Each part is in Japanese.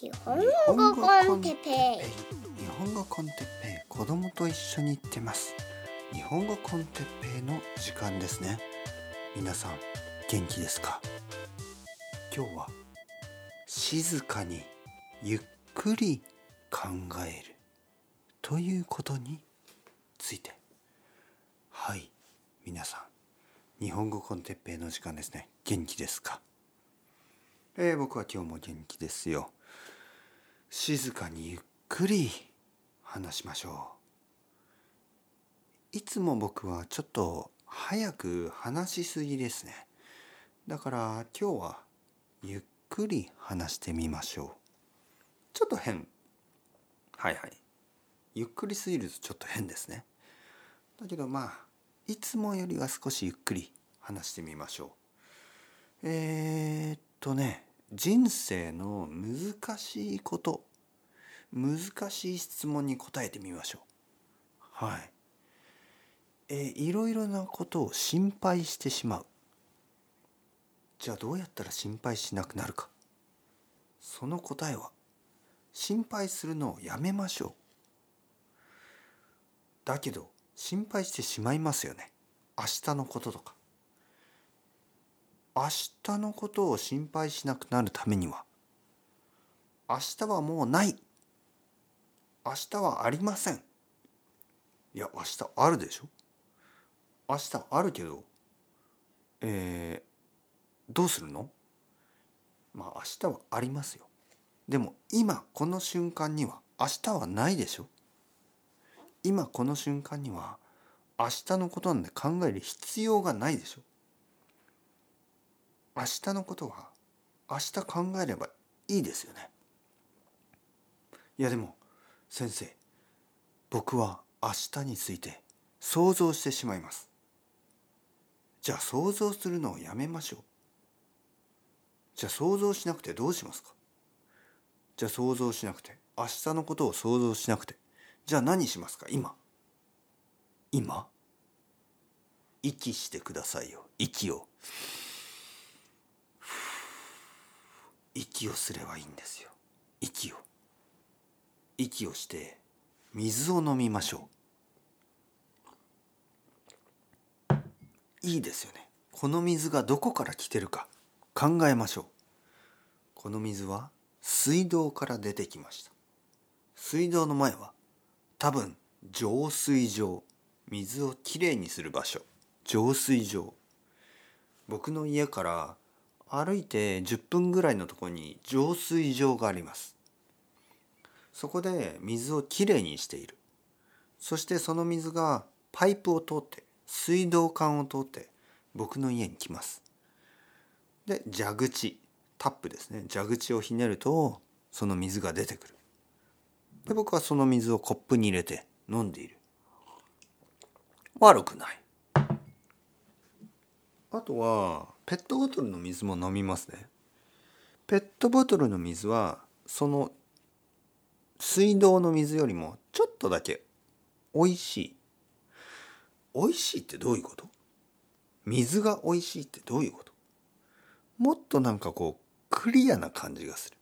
日本語コンテッペイ。日本語コンテッペイ。子供と一緒に行ってます。日本語コンテッペイの時間ですね。皆さん元気ですか？今日は静かにゆっくり考える。ということについて。はい皆さん。日本語コンテッペイの時間ですね。元気ですか？えー、僕は今日も元気ですよ。静かにゆっくり話しましょう。いつも僕はちょっと早く話しすぎですね。だから今日はゆっくり話してみましょう。ちょっと変。はいはい。ゆっくりすぎるとちょっと変ですね。だけどまあいつもよりは少しゆっくり話してみましょう。えー、っとね。人生の難しいこと難しい質問に答えてみましょう。はい。えいろいろなことを心配してしまう。じゃあどうやったら心配しなくなるか。その答えは心配するのをやめましょう。だけど心配してしまいますよね。明日のこととか。明日のことを心配しなくなるためには明日はもうない。明日はありません。いや明日あるでしょ？明日あるけどえー、どうするの？まあ明日はありますよ。でも今この瞬間には明日はないでしょ？今この瞬間には明日のことなんて考える必要がないでしょ？明日のことは明日考えればいいですよね。いやでも先生僕は明日について想像してしまいます。じゃあ想像するのをやめましょう。じゃあ想像しなくてどうしますか。じゃあ想像しなくて明日のことを想像しなくてじゃあ何しますか今。今？息してくださいよ。息を。息をすればいいんですよ。息を。息をして水を飲みましょう。いいですよね。この水がどこから来てるか考えましょう。この水は水道から出てきました。水道の前は多分浄水場。水をきれいにする場所。浄水場。僕の家から歩いて10分ぐらいのところに浄水場があります。そこで水をきれいにしている。そしてその水がパイプを通って水道管を通って僕の家に来ます。で蛇口タップですね。蛇口をひねるとその水が出てくる。で僕はその水をコップに入れて飲んでいる。悪くない。あとはペットボトルの水も飲みますね。ペットボトルの水はその水道の水よりもちょっとだけ美味しい。美味しいってどういうこと？水が美味しいってどういうこと？もっとなんかこうクリアな感じがする。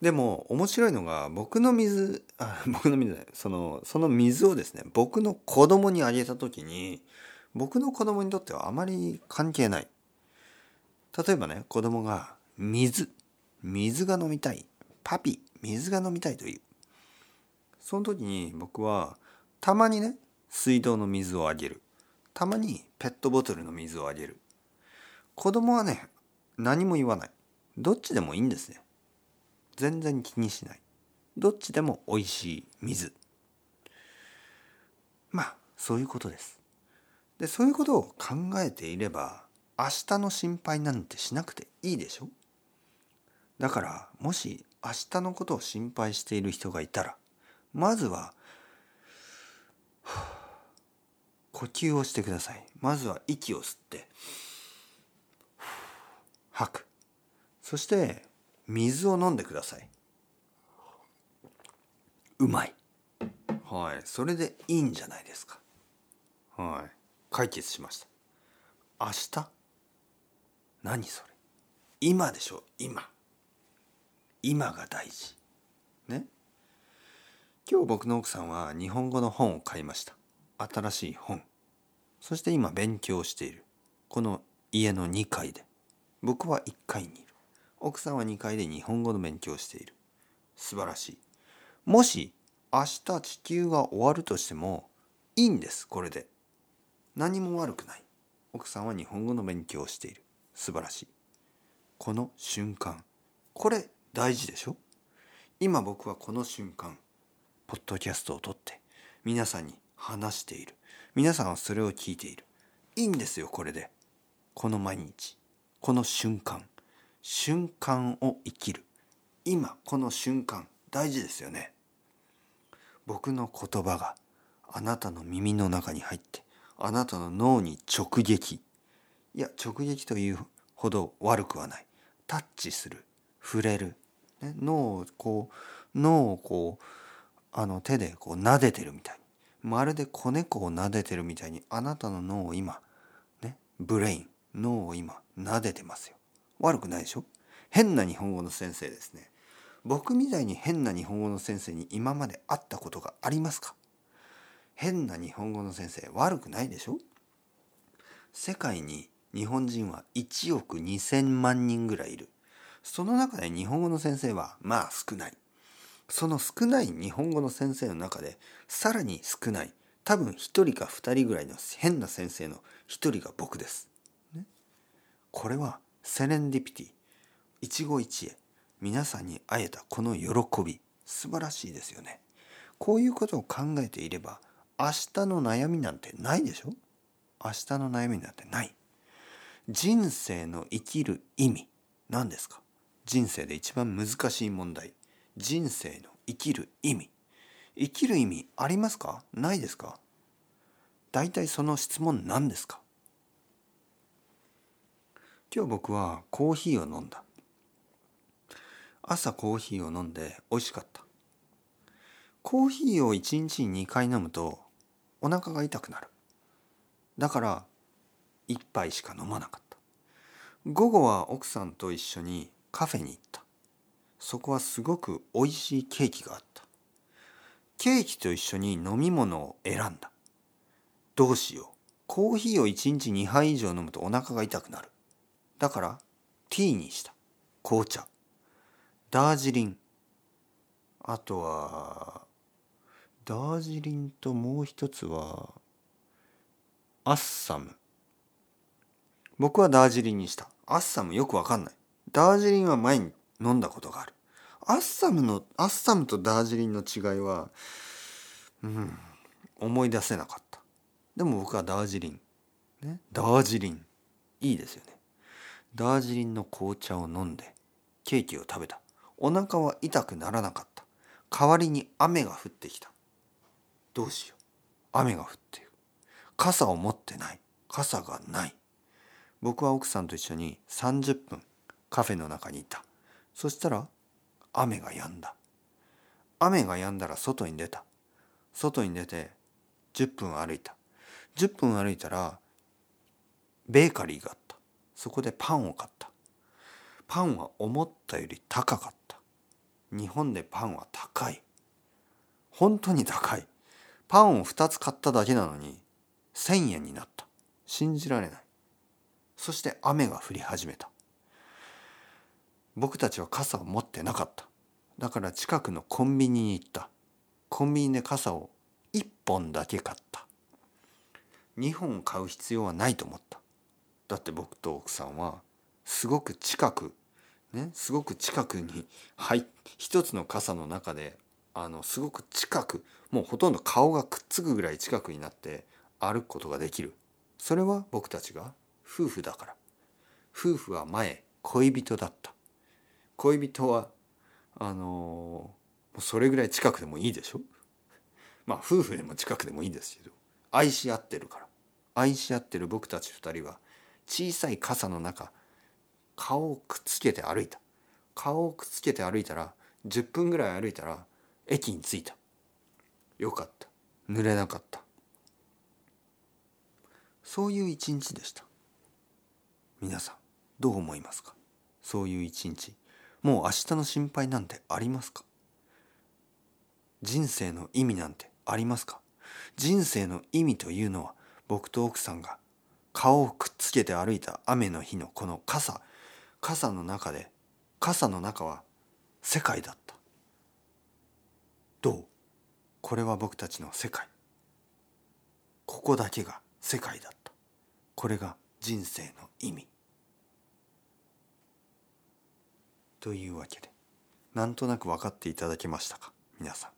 でも面白いのが僕の水あ僕の水じゃない。そのその水をですね僕の子供にあげた時に僕の子供にとってはあまり関係ない。例えばね子供が水水が飲みたい。パピ水が飲みたいという。その時に僕はたまにね水道の水をあげる。たまにペットボトルの水をあげる。子供はね何も言わない。どっちでもいいんですね。全然気にしない。どっちでも美味しい水。まあそういうことです。でそういうことを考えていれば明日の心配なんてしなくていいでしょ？だからもし明日のことを心配している人がいたらまずは 呼吸をしてください。まずは息を吸って 吐く。そして水を飲んでください。うまい。はい。それでいいんじゃないですか。はい。解決しました。明日？何それ？今でしょ？今。今が大事。ね？今日僕の奥さんは日本語の本を買いました。新しい本。そして今勉強している。この家の2階で。僕は1階にいる。奥さんは2階で日本語の勉強をしている。素晴らしい。もし明日地球が終わるとしてもいいんです。これで。何も悪くない。奥さんは日本語の勉強をしている。素晴らしい。この瞬間。これ大事でしょ？今僕はこの瞬間ポッドキャストを撮って皆さんに話している。皆さんはそれを聞いている。いいんですよこれで。この毎日。この瞬間。瞬間を生きる。今この瞬間大事ですよね。僕の言葉があなたの耳の中に入ってあなたの脳に直撃。いや直撃というほど悪くはない。タッチする。触れる、ね、脳をこう脳をこうあの手でこう撫でてるみたいに。まるで子猫を撫でてるみたいにあなたの脳を今ねブレイン脳を今撫でてますよ。悪くないでしょ？変な日本語の先生ですね。僕みたいに変な日本語の先生に今まで会ったことがありますか？変な日本語の先生悪くないでしょ？世界に日本人は1億2,000万人ぐらいいる。その中で日本語の先生はまあ少ない。その少ない日本語の先生の中でさらに少ない。多分1人か2人ぐらいの変な先生の1人が僕です、ね、これはセレンディピティ。一期一会。皆さんに会えたこの喜び。素晴らしいですよね。こういうことを考えていれば明日の悩みなんてないでしょ？明日の悩みなんてない。人生の生きる意味。何ですか？人生で一番難しい問題。人生の生きる意味。生きる意味ありますか？ないですか？大体その質問何ですか？今日僕はコーヒーを飲んだ。朝コーヒーを飲んで美味しかった。コーヒーを1日に2回飲むとお腹が痛くなる。だから1杯しか飲まなかった。午後は奥さんと一緒にカフェに行った。そこはすごく美味しいケーキがあった。ケーキと一緒に飲み物を選んだ。どうしよう。コーヒーを1日2杯以上飲むとお腹が痛くなる。だからティーにした。紅茶。ダージリン。あとはダージリンともう一つはアッサム。僕はダージリンにした。アッサムよくわかんない。ダージリンは前に飲んだことがある。アッサムのアッサムとダージリンの違いはうん思い出せなかった。でも僕はダージリン。ね。ダージリン。いいですよね。ダージリンの紅茶を飲んでケーキを食べた。お腹は痛くならなかった。代わりに雨が降ってきた。どうしよう。雨が降っている。傘を持ってない。傘がない。僕は奥さんと一緒に30分カフェの中にいた。そしたら雨が止んだ。雨が止んだら外に出た。外に出て10分歩いた。10分歩いたらベーカリーがあった。そこでパンを買った。パンは思ったより高かった。日本でパンは高い。本当に高い。パンを2つ買っただけなのに1,000円になった。信じられない。そして雨が降り始めた。僕たちは傘を持ってなかった。だから近くのコンビニに行った。コンビニで傘を1本だけ買った。2本買う必要はないと思った。だって僕と奥さんはすごく近くねすごく近くに入一つの傘の中であのすごく近くもうほとんど顔がくっつくぐらい近くになって歩くことができる。それは僕たちが夫婦だから。夫婦は前恋人だった。恋人はあのー、それぐらい近くでもいいでしょ？まあ夫婦でも近くでもいいんですけど愛し合ってるから。愛し合ってる僕たち二人は小さい傘の中顔をくっつけて歩いた。顔をくっつけて歩いたら10分ぐらい歩いたら駅に着いた。よかった。濡れなかった。そういう一日でした。皆さんどう思いますか？そういう一日。もう明日の心配なんてありますか？人生の意味なんてありますか？人生の意味というのは僕と奥さんが顔をくっつけて歩いた雨の日のこの傘。傘の中で傘の中は世界だった。どう？これは僕たちの世界。ここだけが世界だった。これが人生の意味。というわけでなんとなく分かっていただけましたか？皆さん。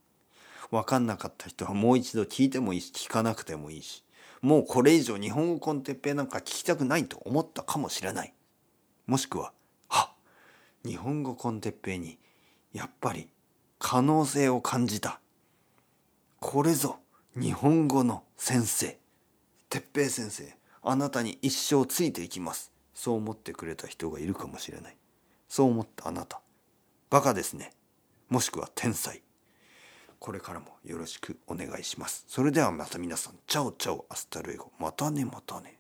分かんなかった人はもう一度聞いてもいいし聞かなくてもいいしもうこれ以上日本語コンテッペなんか聞きたくないと思ったかもしれない。もしくはあ日本語コンテッペにやっぱり可能性を感じた。これぞ日本語の先生。哲平先生あなたに一生ついていきます。そう思ってくれた人がいるかもしれない。そう思ったあなた。バカですね。もしくは天才。これからもよろしくお願いします。それではまた皆さん。 Ciao ciao hasta luego。またねまたね。